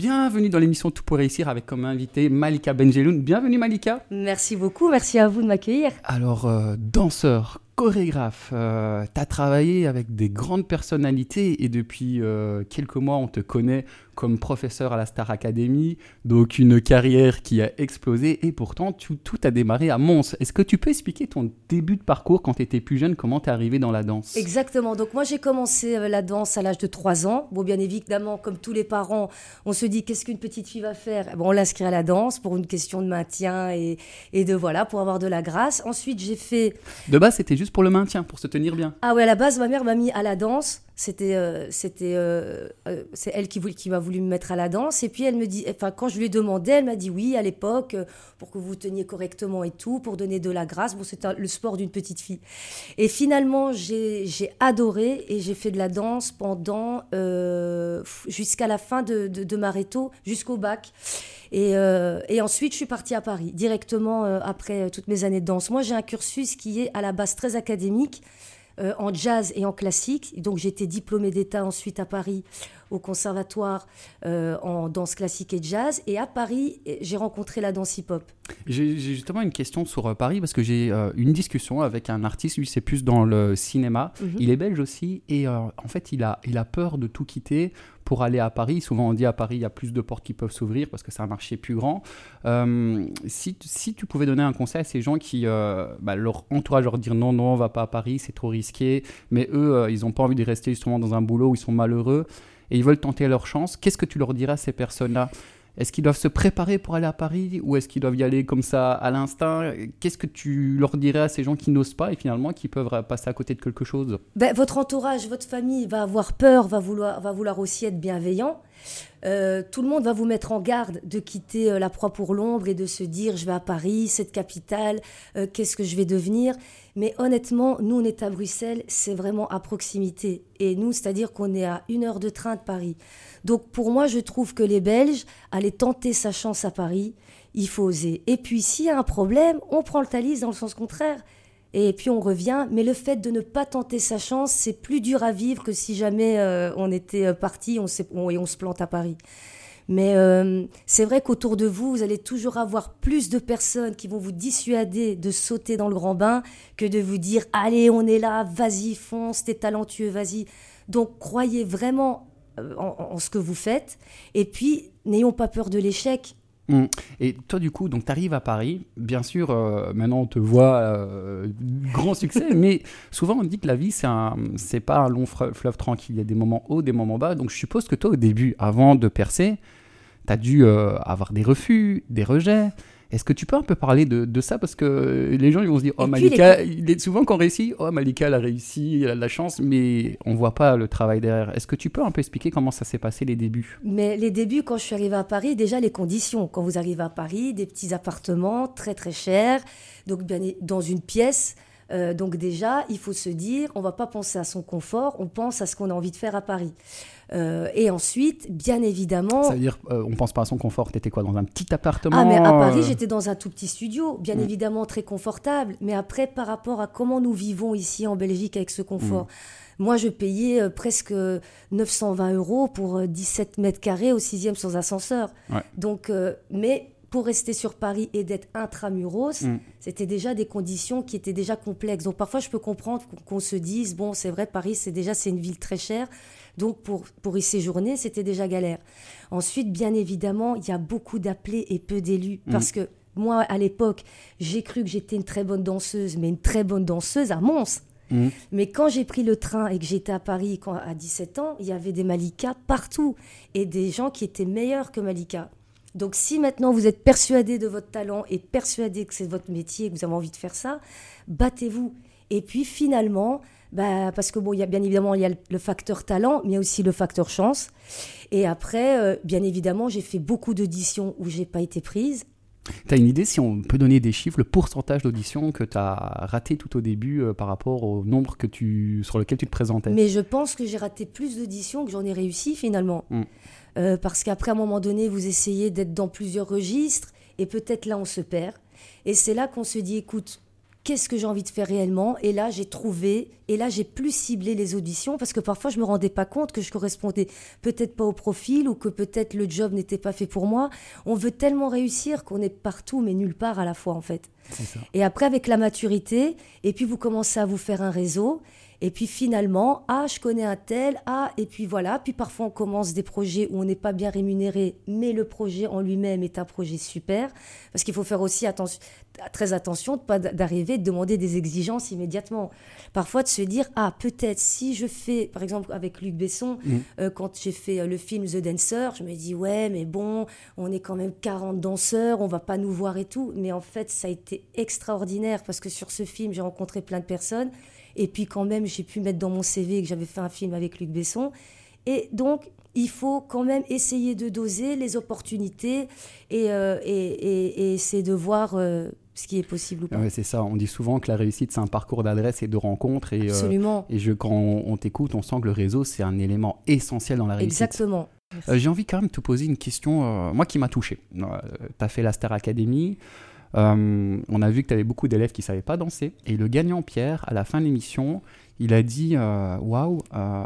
bienvenue dans l'émission Tout pour réussir avec comme invité Malika Benjeloun. Bienvenue Malika. Merci beaucoup, merci à vous de m'accueillir. Alors, euh, danseur, chorégraphe, euh, tu as travaillé avec des grandes personnalités et depuis euh, quelques mois on te connaît comme professeur à la Star Academy, donc une carrière qui a explosé et pourtant tout, a démarré à Mons. Est-ce que tu peux expliquer ton début de parcours quand tu étais plus jeune, comment tu es arrivé dans la danse? Exactement, donc moi j'ai commencé euh, la danse à l'âge de 3 ans. Bon bien évidemment, comme tous les parents, on se dit qu'est-ce qu'une petite fille va faire? Bon, On l'inscrit à la danse pour une question de maintien et, et de voilà, pour avoir de la grâce. Ensuite j'ai fait... De base c'était juste pour le maintien, pour se tenir bien Ah ouais, à la base ma mère m'a mis à la danse c'était euh, c'était euh, euh, c'est elle qui qui m'a voulu me mettre à la danse et puis elle me dit enfin quand je lui ai demandé elle m'a dit oui à l'époque pour que vous teniez correctement et tout pour donner de la grâce bon c'était le sport d'une petite fille et finalement j'ai adoré et j'ai fait de la danse pendant jusqu'à la fin de, de, ma réto jusqu'au bac et, et, ensuite, je suis partie à Paris, directement après toutes mes années de danse. Moi, j'ai un cursus qui est à la base très académique. Euh, en jazz et en classique. Donc j'ai été diplômée d'État ensuite à Paris au conservatoire euh, en danse classique et jazz. Et à Paris, j'ai rencontré la danse hip-hop. J'ai justement une question sur euh, Paris parce que j'ai une discussion avec un artiste, lui c'est plus dans le cinéma. Mhm. Il est belge aussi et en fait il a, il a peur de tout quitter pour aller à Paris. Souvent, on dit à Paris, il y a plus de portes qui peuvent s'ouvrir parce que c'est un marché plus grand. Euh, si, si, tu pouvais donner un conseil à ces gens qui, euh, bah, leur entourage leur dire non, non, on va pas à Paris, c'est trop risqué, mais eux, euh, ils n'ont pas envie de rester justement dans un boulot où ils sont malheureux et ils veulent tenter leur chance, qu'est-ce que tu leur dirais à ces personnes-là? Est-ce qu'ils doivent se préparer pour aller à Paris ou est-ce qu'ils doivent y aller comme ça à l'instinct? Qu'est-ce que tu leur dirais à ces gens qui n'osent pas et finalement qui peuvent passer à côté de quelque chose? Ben, Votre entourage, votre famille va avoir peur, va vouloir, va vouloir aussi être bienveillant. Euh, tout le monde va vous mettre en garde de quitter euh, la proie pour l'ombre et de se dire je vais à Paris, cette capitale, euh, qu'est-ce que je vais devenir? Mais honnêtement, nous on est à Bruxelles, c'est vraiment à proximité. Et nous, c'est-à-dire qu'on est à une heure de train de Paris. Donc pour moi, je trouve que les Belges, allaient tenter sa chance à Paris, il faut oser. Et puis s'il y a un problème, on prend le talis dans le sens contraire et puis on revient. Mais le fait de ne pas tenter sa chance, c'est plus dur à vivre que si jamais euh, on était euh, parti et on se plante à Paris. Mais euh, c'est vrai qu'autour de vous, vous allez toujours avoir plus de personnes qui vont vous dissuader de sauter dans le grand bain que de vous dire allez, on est là, vas-y, fonce, t'es talentueux, vas-y. Donc croyez vraiment en, ce que vous faites. Et puis, n'ayons pas peur de l'échec. Mm. Et toi, du coup, donc tu arrives à Paris. Bien sûr, euh, maintenant on te voit euh, grand succès, mais souvent on dit que la vie c'est un, c'est pas un long fleuve tranquille. Il y a des moments hauts, des moments bas. Donc je suppose que toi, au début, avant de percer, tu as dû euh, avoir des refus, des rejets. Est-ce que tu peux un peu parler de, ça? Parce que les gens ils vont se dire Oh, Malika, il est souvent qu'on réussit, oh, Malika, elle a réussi, elle a de la chance, mais on voit pas le travail derrière. Est-ce que tu peux un peu expliquer comment ça s'est passé les débuts? Mais les débuts, quand je suis arrivée à Paris, déjà les conditions. Quand vous arrivez à Paris, des petits appartements très très chers, donc bien dans une pièce. Euh, donc déjà, il faut se dire, on va pas penser à son confort, on pense à ce qu'on a envie de faire à Paris. Euh, et ensuite, bien évidemment. Ça veut dire, euh, on pense pas à son confort. T'étais quoi dans un petit appartement Ah mais à Paris, j'étais dans un tout petit studio, bien mm. évidemment très confortable. Mais après, par rapport à comment nous vivons ici en Belgique avec ce confort. Mm. Moi, je payais presque 920 euros pour 17 mètres carrés au sixième sans ascenseur. Donc, mais pour rester sur Paris et d'être intramuros, mm. c'était déjà des conditions qui étaient déjà complexes. Donc parfois, je peux comprendre qu'on se dise, bon, c'est vrai, Paris, c'est déjà c'est une ville très chère. Donc pour, pour y séjourner, c'était déjà galère. Ensuite, bien évidemment, il y a beaucoup d'appelés et peu d'élus. Mm. Parce que moi, à l'époque, j'ai cru que j'étais une très bonne danseuse, mais une très bonne danseuse à Mons. Mm. Mais quand j'ai pris le train et que j'étais à Paris quand, à 17 ans, il y avait des Malika partout et des gens qui étaient meilleurs que Malika. Donc si maintenant vous êtes persuadé de votre talent et persuadé que c'est votre métier et que vous avez envie de faire ça, battez-vous. Et puis finalement, bah, parce que bon, il y a bien évidemment il y a le facteur talent, mais il y a aussi le facteur chance. Et après, euh, bien évidemment, j'ai fait beaucoup d'auditions où j'ai pas été prise. Tu as une idée si on peut donner des chiffres, le pourcentage d'auditions que tu as raté tout au début euh, par rapport au nombre que tu, sur lequel tu te présentais? Mais je pense que j'ai raté plus d'auditions que j'en ai réussi finalement. Mm. Euh, parce qu'après, à un moment donné, vous essayez d'être dans plusieurs registres et peut-être là, on se perd. Et c'est là qu'on se dit, écoute, qu'est-ce que j'ai envie de faire réellement Et là, j'ai trouvé, et là, j'ai plus ciblé les auditions parce que parfois, je me rendais pas compte que je correspondais peut-être pas au profil ou que peut-être le job n'était pas fait pour moi. On veut tellement réussir qu'on est partout, mais nulle part à la fois, en fait. Et après, avec la maturité, et puis vous commencez à vous faire un réseau, et puis finalement, ah, je connais un tel, ah, et puis voilà. Puis parfois, on commence des projets où on n'est pas bien rémunéré, mais le projet en lui-même est un projet super. Parce qu'il faut faire aussi attention, très attention de pas d'arriver de demander des exigences immédiatement. Parfois, de se dire, ah, peut-être si je fais, par exemple, avec Luc Besson, mmh. euh, quand j'ai fait euh, le film The Dancer, je me dis, ouais, mais bon, on est quand même 40 danseurs, on va pas nous voir et tout. Mais en fait, ça a été extraordinaire parce que sur ce film, j'ai rencontré plein de personnes et puis quand même, j'ai pu mettre dans mon CV que j'avais fait un film avec Luc Besson. Et donc, il faut quand même essayer de doser les opportunités et, euh, et, essayer de voir euh, ce qui est possible ou pas. c'est ça. On dit souvent que la réussite, c'est un parcours d'adresse et de rencontres. Et, euh, Absolument. et je, quand on, t'écoute, on sent que le réseau, c'est un élément essentiel dans la réussite. Exactement. J'ai envie quand même de te poser une question, moi qui m'a touché. tu as fait la Star Academy. Euh, on a vu que tu avais beaucoup d'élèves qui ne savaient pas danser. Et le gagnant Pierre, à la fin de l'émission, il a dit euh, Waouh, euh,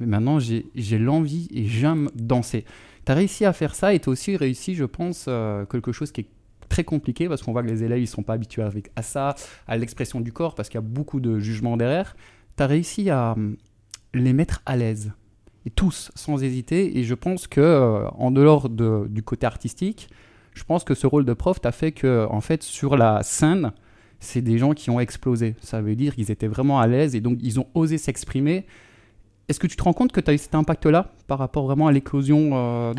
maintenant j'ai l'envie et j'aime danser. Tu as réussi à faire ça et tu as aussi réussi, je pense, quelque chose qui est très compliqué parce qu'on voit que les élèves ne sont pas habitués avec, à ça, à l'expression du corps parce qu'il y a beaucoup de jugements derrière. Tu as réussi à les mettre à l'aise. Et tous, sans hésiter. Et je pense que en dehors de, du côté artistique, je pense que ce rôle de prof t'a fait que, en fait, sur la scène, c'est des gens qui ont explosé. Ça veut dire qu'ils étaient vraiment à l'aise et donc ils ont osé s'exprimer. Est-ce que tu te rends compte que tu as eu cet impact-là par rapport vraiment à l'éclosion euh,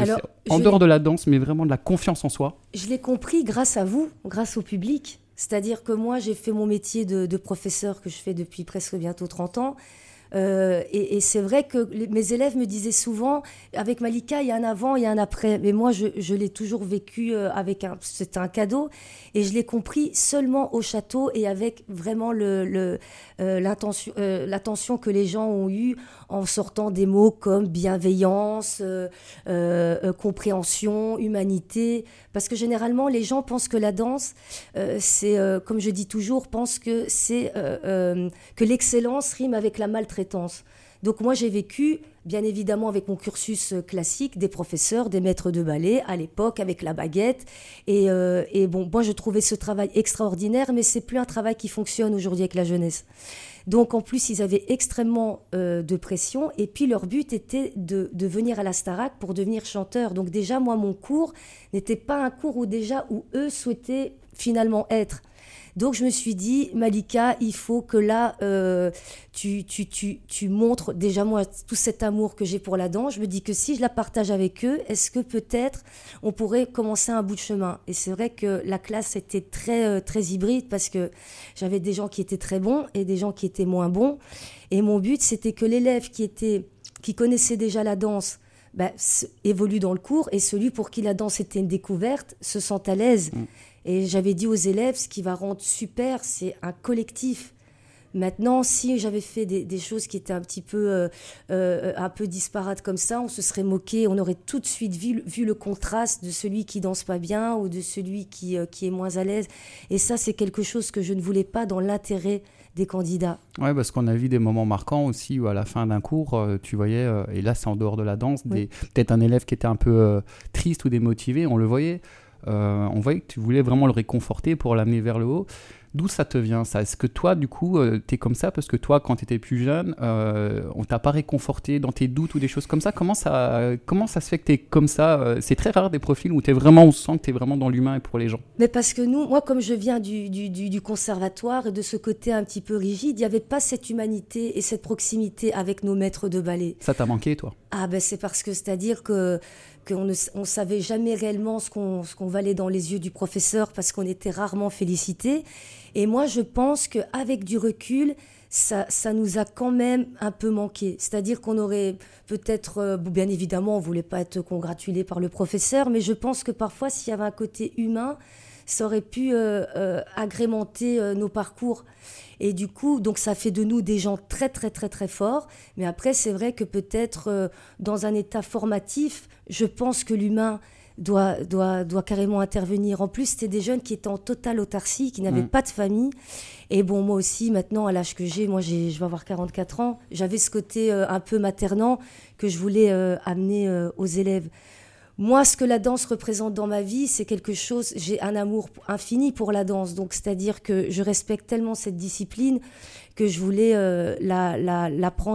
en dehors de la danse, mais vraiment de la confiance en soi? Je l'ai compris grâce à vous, grâce au public. C'est-à-dire que moi, j'ai fait mon métier de, de, professeur que je fais depuis presque bientôt 30 ans. Euh, et, c'est vrai que mes élèves me disaient souvent, avec Malika, il y a un avant, il y a un après. Mais moi, je, l'ai toujours vécu euh, avec un, c'était un cadeau, et je l'ai compris seulement au château et avec vraiment euh, l'intention, l'attention que les gens ont eue en sortant des mots comme bienveillance, compréhension, humanité, parce que généralement les gens pensent que la danse, c'est, comme je dis toujours, pensent que c'est que l'excellence rime avec la maltraitance donc moi j'ai vécu, bien évidemment avec mon cursus euh, classique, des professeurs, des maîtres de ballet à l'époque avec la baguette. Euh, et, bon, moi je trouvais ce travail extraordinaire, mais c'est plus un travail qui fonctionne aujourd'hui avec la jeunesse. Donc en plus ils avaient extrêmement euh, de pression et puis leur but était de, de venir à la Starac pour devenir chanteur. Donc déjà moi mon cours n'était pas un cours où déjà où eux souhaitaient finalement être. Donc je me suis dit, Malika, il faut que là, euh, tu, tu, tu, tu, montres déjà moi tout cet amour que j'ai pour la danse. Je me dis que si je la partage avec eux, est-ce que peut-être on pourrait commencer un bout de chemin? Et c'est vrai que la classe était très, euh, très hybride parce que j'avais des gens qui étaient très bons et des gens qui étaient moins bons. Et mon but, c'était que l'élève qui était qui connaissait déjà la danse bah, évolue dans le cours et celui pour qui la danse était une découverte se sent à l'aise. Mm. Et j'avais dit aux élèves, ce qui va rendre super, c'est un collectif. Maintenant, si j'avais fait des, choses qui étaient un petit peu, euh, euh, un peu disparates comme ça, on se serait moqué, on aurait tout de suite vu, vu le contraste de celui qui danse pas bien ou de celui qui, euh, qui est moins à l'aise. Et ça, c'est quelque chose que je ne voulais pas dans l'intérêt des candidats. Oui, parce qu'on a vu des moments marquants aussi où à la fin d'un cours, tu voyais, et là c'est en dehors de la danse, peut-être un élève qui était un peu triste ou démotivé, on le voyait. Euh, on voyait que tu voulais vraiment le réconforter pour l'amener vers le haut. D'où ça te vient ça? Est-ce que toi, du coup, euh, tu es comme ça? Parce que toi, quand tu étais plus jeune, euh, on t'a pas réconforté dans tes doutes ou des choses comme ça Comment ça, comment ça se fait que tu es comme ça? C'est très rare des profils où es vraiment, on sent que tu es vraiment dans l'humain et pour les gens. Mais parce que nous, moi, comme je viens du, du conservatoire et de ce côté un petit peu rigide, il n'y avait pas cette humanité et cette proximité avec nos maîtres de ballet. Ça t'a manqué, toi? Ah, ben c'est parce que, c'est-à-dire que qu'on ne on savait jamais réellement ce qu'on valait dans les yeux du professeur parce qu'on était rarement félicité. Et moi, je pense qu'avec du recul, ça, ça, nous a quand même un peu manqué. C'est-à-dire qu'on aurait peut-être, euh, bien évidemment, on voulait pas être congratulé par le professeur, mais je pense que parfois, s'il y avait un côté humain, ça aurait pu euh, euh, agrémenter nos parcours. Et du coup, donc ça fait de nous des gens très très très très forts. Mais après, c'est vrai que peut-être dans un état formatif, je pense que l'humain doit, doit, doit carrément intervenir. En plus, c'était des jeunes qui étaient en totale autarcie, qui n'avaient mm. pas de famille. Et bon, moi aussi, maintenant, à l'âge que j'ai, moi, j'ai, je vais avoir 44 ans, j'avais ce côté euh, un peu maternant que je voulais euh, amener euh, aux élèves. Moi, ce que la danse représente dans ma vie, c'est quelque chose, j'ai un amour infini pour la danse. Donc, c'est-à-dire que je respecte tellement cette discipline que je voulais euh, la,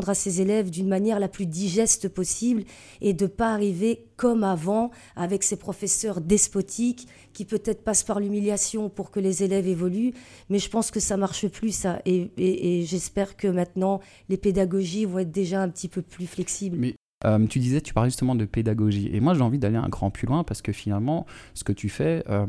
à ses élèves d'une manière la plus digeste possible et de pas arriver comme avant avec ces professeurs despotiques qui peut-être passent par l'humiliation pour que les élèves évoluent, mais je pense que ça marche plus ça et, j'espère que maintenant les pédagogies vont être déjà un petit peu plus flexibles. Euh, tu disais, tu parlais justement de pédagogie. Et moi, j'ai envie d'aller un grand plus loin parce que finalement, ce que tu fais, euh,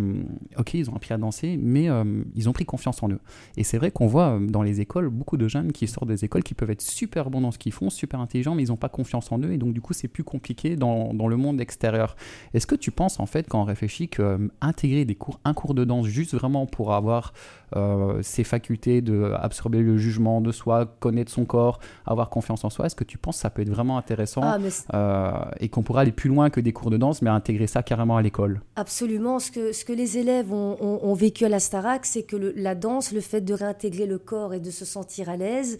ok, ils ont appris à danser, mais euh, ils ont pris confiance en eux. Et c'est vrai qu'on voit dans les écoles beaucoup de jeunes qui sortent des écoles qui peuvent être super bons dans ce qu'ils font, super intelligents, mais ils n'ont pas confiance en eux. Et donc, du coup, c'est plus compliqué dans, dans, le monde extérieur. Est-ce que tu penses, en fait, quand on réfléchit, qu'intégrer des cours, un cours de danse juste vraiment pour avoir ses facultés de absorber le jugement de soi, connaître son corps, avoir confiance en soi, est-ce que tu penses que ça peut être vraiment intéressant ah, euh, et qu'on pourrait aller plus loin que des cours de danse, mais intégrer ça carrément à l'école? Absolument. Ce que, ce que les élèves ont, vécu à la Starac, c'est que la danse, le fait de réintégrer le corps et de se sentir à l'aise,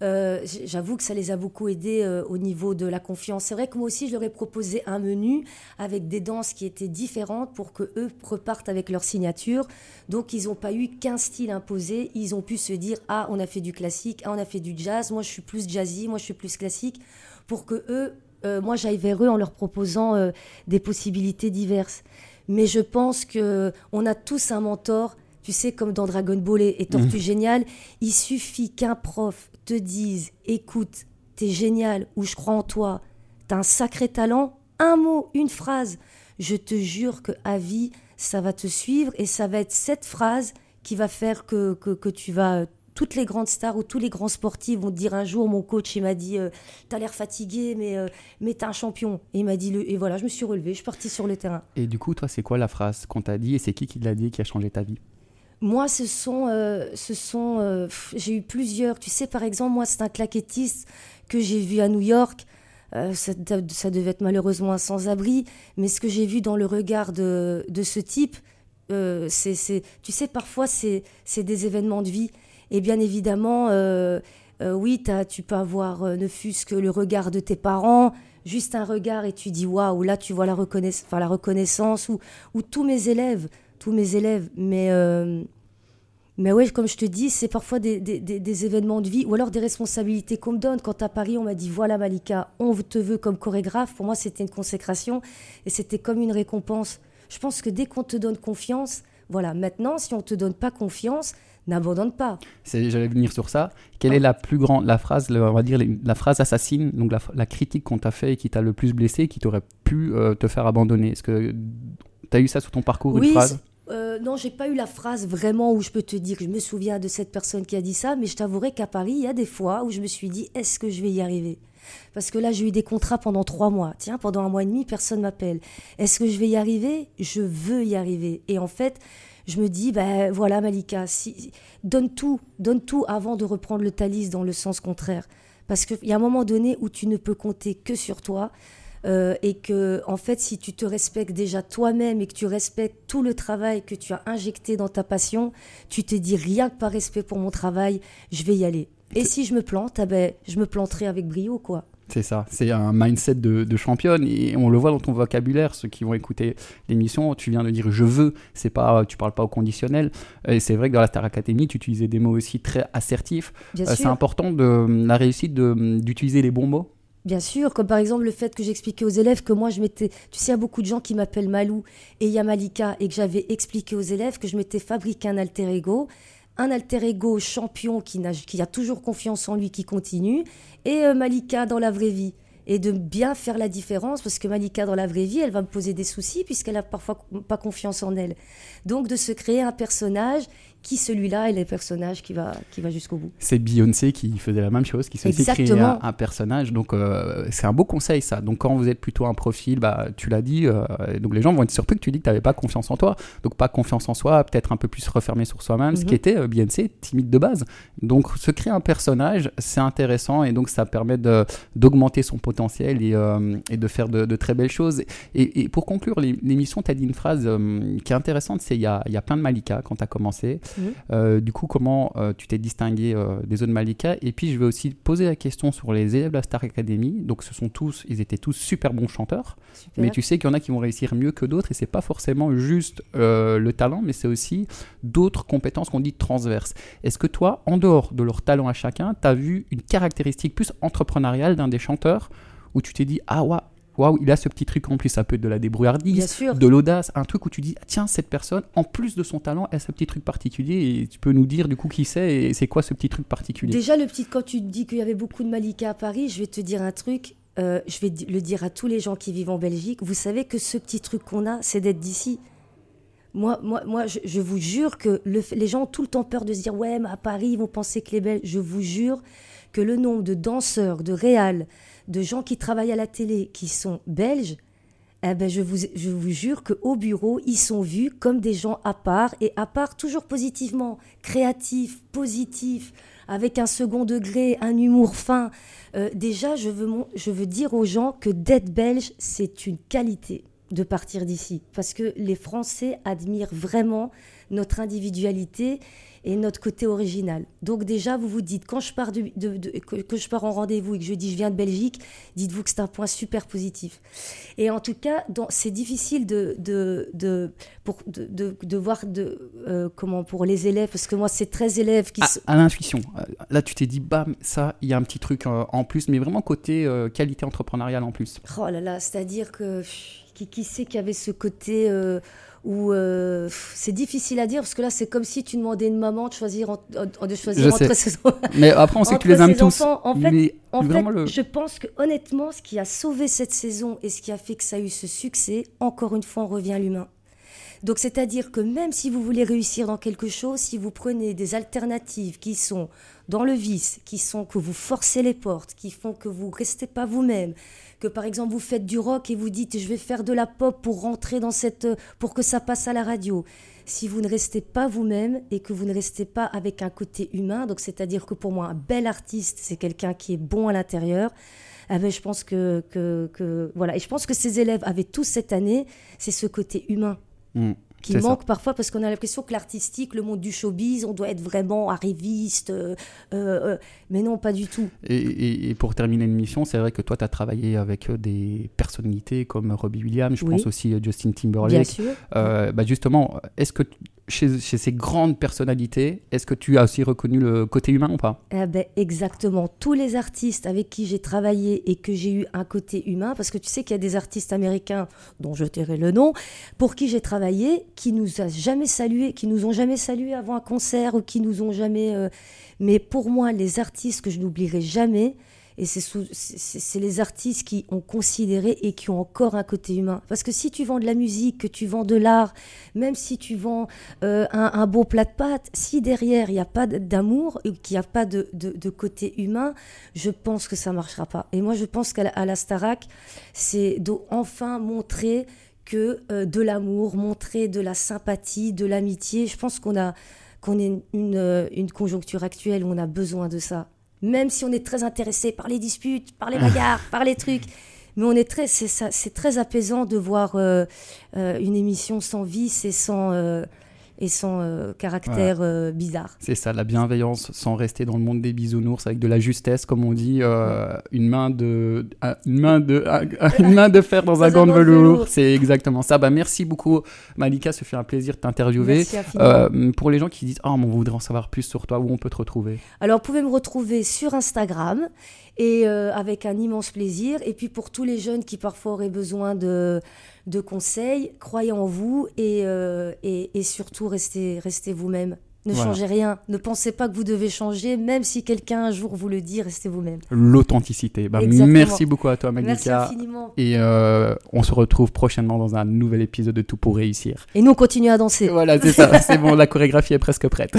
euh, j'avoue que ça les a beaucoup aidés euh, au niveau de la confiance. C'est vrai que moi aussi, je leur ai proposé un menu avec des danses qui étaient différentes pour que eux repartent avec leur signature. Donc, ils n'ont pas eu qu'un style imposé. Ils ont pu se dire ah, on a fait du classique, ah, on a fait du jazz. Moi, je suis plus jazzy, moi, je suis plus classique, pour que eux euh, moi j'aille vers eux en leur proposant des possibilités diverses. Mais je pense que on a tous un mentor, tu sais, comme dans Dragon Ball et, Tortue mmh. Génial. Il suffit qu'un prof te dise écoute, t'es génial ou je crois en toi, t'as un sacré talent, un mot, une phrase. Je te jure que à vie, ça va te suivre et ça va être cette phrase qui va faire que, que, que tu vas toutes les grandes stars ou tous les grands sportifs vont te dire un jour, mon coach, il m'a dit, euh, t'as l'air fatigué, mais, euh, mais t'es un champion. Et il m'a dit, le... et voilà, je me suis relevé, je suis partie sur le terrain. Et du coup, toi, c'est quoi la phrase qu'on t'a dit et c'est qui qui l'a dit qui a changé ta vie? Moi, ce sont, euh, ce sont, j'ai eu plusieurs. Tu sais, par exemple, moi, c'est un claquettiste que j'ai vu à New York. Ça, ça, devait être malheureusement un sans-abri, mais ce que j'ai vu dans le regard de, de ce type, c'est, tu sais, parfois, c'est des événements de vie. Et bien évidemment, euh, euh, oui, tu peux avoir euh, ne fût-ce que le regard de tes parents, juste un regard et tu dis waouh, là tu vois la, reconnaissance, la reconnaissance, ou tous mes élèves, tous mes élèves. Mais, mais oui, comme je te dis, c'est parfois des, des, des, événements de vie ou alors des responsabilités qu'on me donne. Quand à Paris, on m'a dit voilà Malika, on te veut comme chorégraphe. Pour moi, c'était une consécration et c'était comme une récompense. Je pense que dès qu'on te donne confiance, voilà, maintenant, si on ne te donne pas confiance, n'abandonne pas. J'allais venir sur ça. Quelle est la plus grande, la phrase, on va dire la phrase assassine, donc la, critique qu'on t'a fait et qui t'a le plus blessé, qui t'aurait pu euh, te faire abandonner? Est-ce que tu as eu ça sous ton parcours, oui, une phrase? Euh, non, j'ai pas eu la phrase vraiment où je peux te dire que je me souviens de cette personne qui a dit ça, mais je t'avouerai qu'à Paris, il y a des fois où je me suis dit est-ce que je vais y arriver? Parce que là, j'ai eu des contrats pendant trois mois. Tiens, pendant un mois et demi, personne m'appelle. Est-ce que je vais y arriver? Je veux y arriver. Et en fait, je me dis, ben voilà Malika, si, donne tout, donne tout avant de reprendre le talis dans le sens contraire. Parce qu'il y a un moment donné où tu ne peux compter que sur toi. Euh, et que, en fait, si tu te respectes déjà toi-même et que tu respectes tout le travail que tu as injecté dans ta passion, tu te dis rien que par respect pour mon travail, je vais y aller. Et si je me plante, ah ben, je me planterai avec brio, quoi. C'est ça, c'est un mindset de, championne et on le voit dans ton vocabulaire. Ceux qui vont écouter l'émission, tu viens de dire je veux, c'est pas, tu parles pas au conditionnel. Et c'est vrai que dans la Star Academy, tu utilisais des mots aussi très assertifs. Euh, c'est important de la réussite d'utiliser les bons mots. Bien sûr, comme par exemple le fait que j'expliquais aux élèves que moi je m'étais, tu sais, il y a beaucoup de gens qui m'appellent Malou et Yamalika et que j'avais expliqué aux élèves que je m'étais fabriqué un alter ego un alter ego champion qui, a, qui a toujours confiance en lui, qui continue, et euh, Malika dans la vraie vie. Et de bien faire la différence, parce que Malika dans la vraie vie, elle va me poser des soucis, puisqu'elle a parfois pas confiance en elle. Donc de se créer un personnage qui celui-là est le personnage qui va, qui va jusqu'au bout. C'est Beyoncé qui faisait la même chose, qui s'est aussi créé un, un, personnage. Donc euh, c'est un beau conseil ça. Donc quand vous êtes plutôt un profil, bah, tu l'as dit, euh, donc les gens vont être surpris que tu dis que tu n'avais pas confiance en toi. Donc pas confiance en soi, peut-être un peu plus refermé sur soi-même, ce qui mhm. était euh, Beyoncé, timide de base. Donc se créer un personnage, c'est intéressant et donc ça permet d'augmenter son potentiel et, et, de faire de, très belles choses. Et, pour conclure l'émission, tu as dit une phrase qui est intéressante, c'est il y a, y a plein de Malika quand tu as commencé. Euh, du coup, comment euh, tu t'es distingué euh, des autres Malika? Et puis, je vais aussi poser la question sur les élèves de la Star Academy. Donc, ce sont tous, ils étaient tous super bons chanteurs. Mais tu sais qu'il y en a qui vont réussir mieux que d'autres. Et c'est pas forcément juste le talent, mais c'est aussi d'autres compétences qu'on dit transverses. Est-ce que toi, en dehors de leur talent à chacun, tu as vu une caractéristique plus entrepreneuriale d'un des chanteurs où tu t'es dit, ah ouais, waouh, il a ce petit truc en plus, ça peut être de la débrouillardise, de l'audace, un truc où tu dis, tiens, cette personne, en plus de son talent, elle a ce petit truc particulier, et tu peux nous dire du coup qui c'est et c'est quoi ce petit truc particulier? Déjà, le petit, quand tu dis qu'il y avait beaucoup de Malika à Paris, je vais te dire un truc, euh, je vais le dire à tous les gens qui vivent en Belgique, vous savez que ce petit truc qu'on a, c'est d'être d'ici. Moi, moi, moi je, vous jure que les gens ont tout le temps peur de se dire, ouais, mais à Paris, ils vont penser que les Belges. Je vous jure que le nombre de danseurs, de réals, de gens qui travaillent à la télé qui sont belges, eh ben je, vous, je vous jure qu'au bureau, ils sont vus comme des gens à part, et à part toujours positivement, créatifs, positifs, avec un second degré, un humour fin. Euh, déjà, je veux, je veux dire aux gens que d'être belge, c'est une qualité de partir d'ici, parce que les Français admirent vraiment notre individualité et notre côté original. Donc déjà, vous vous dites, quand je pars, de, que, je pars en rendez-vous et que je dis je viens de Belgique, dites-vous que c'est un point super positif. Et en tout cas, c'est difficile de, de, pour, de, voir de, euh, comment pour les élèves, parce que moi, c'est 13 élèves qui... À, à l'intuition, euh, là, tu t'es dit, bam, ça, il y a un petit truc euh, en plus, mais vraiment côté qualité entrepreneuriale en plus. Oh là là, c'est-à-dire que qui, qui sait qu'il y avait ce côté où c'est difficile à dire parce que là c'est comme si tu demandais une maman de choisir, de choisir entre ses Mais après on sait que tu les aimes tous. En fait, en fait je pense que honnêtement ce qui a sauvé cette saison et ce qui a fait que ça a eu ce succès, encore une fois on revient à l'humain. Donc c'est-à-dire que même si vous voulez réussir dans quelque chose, si vous prenez des alternatives qui sont dans le vice, qui sont que vous forcez les portes, qui font que vous restez pas vous-même, que par exemple vous faites du rock et vous dites je vais faire de la pop pour rentrer dans cette pour que ça passe à la radio. Si vous ne restez pas vous-même et que vous ne restez pas avec un côté humain, donc c'est-à-dire que pour moi un bel artiste c'est quelqu'un qui est bon à l'intérieur. Eh ben, je pense que, que, voilà et je pense que ces élèves avaient tous cette année, c'est ce côté humain. Mmh qui manque parfois parce qu'on a l'impression que l'artistique, le monde du showbiz, on doit être vraiment arriviste, euh, euh, mais non, pas du tout. Et, pour terminer l'émission, c'est vrai que toi, tu as travaillé avec euh, des personnalités comme Robbie Williams, je pense aussi Justin Timberlake. Bien sûr. bah justement, est-ce que chez, ces grandes personnalités, est-ce que tu as aussi reconnu le côté humain ou pas? Eh ben, Exactement. Tous les artistes avec qui j'ai travaillé et que j'ai eu un côté humain, parce que tu sais qu'il y a des artistes américains, dont je tairai le nom, pour qui j'ai travaillé, qui nous a jamais salué, qui nous ont jamais salué avant un concert ou qui nous ont jamais. Euh, mais pour moi, les artistes que je n'oublierai jamais, et c'est les artistes qui ont considéré et qui ont encore un côté humain. Parce que si tu vends de la musique, que tu vends de l'art, même si tu vends euh, un, beau plat de pâtes, si derrière il n'y a pas d'amour, qu'il n'y a pas de, côté humain, je pense que ça ne marchera pas. Et moi, je pense qu'à la, Starac, c'est enfin montrer que euh, de l'amour, montrer de la sympathie, de l'amitié. Je pense qu'on a qu'on est une, euh, une conjoncture actuelle où on a besoin de ça même si on est très intéressé par les disputes, par les bagarres, par les trucs. Mais on est très, c'est très apaisant de voir euh, euh, une émission sans vice et sans, euh, et son euh, caractère euh, bizarre. C'est ça, la bienveillance sans rester dans le monde des bisounours avec de la justesse, comme on dit, euh, une main de une main de une main de fer dans un gant de velours. C'est exactement ça. Bah merci beaucoup Malika, ça fait un plaisir de t'interviewer. pour les gens qui disent "Ah, oh, on voudrait en savoir plus sur toi, où on peut te retrouver? Alors, vous pouvez me retrouver sur Instagram et avec un immense plaisir et puis pour tous les jeunes qui parfois auraient besoin de de conseils. Croyez en vous et, euh, et, et surtout restez, restez vous-même. Ne changez rien. Ne pensez pas que vous devez changer, même si quelqu'un un jour vous le dit, restez vous-même. L'authenticité. Bah, merci beaucoup à toi, Malika. Merci infiniment. Et euh, on se retrouve prochainement dans un nouvel épisode de Tout pour réussir. Et nous, on continue à danser. Voilà, c'est ça. c'est bon, la chorégraphie est presque prête.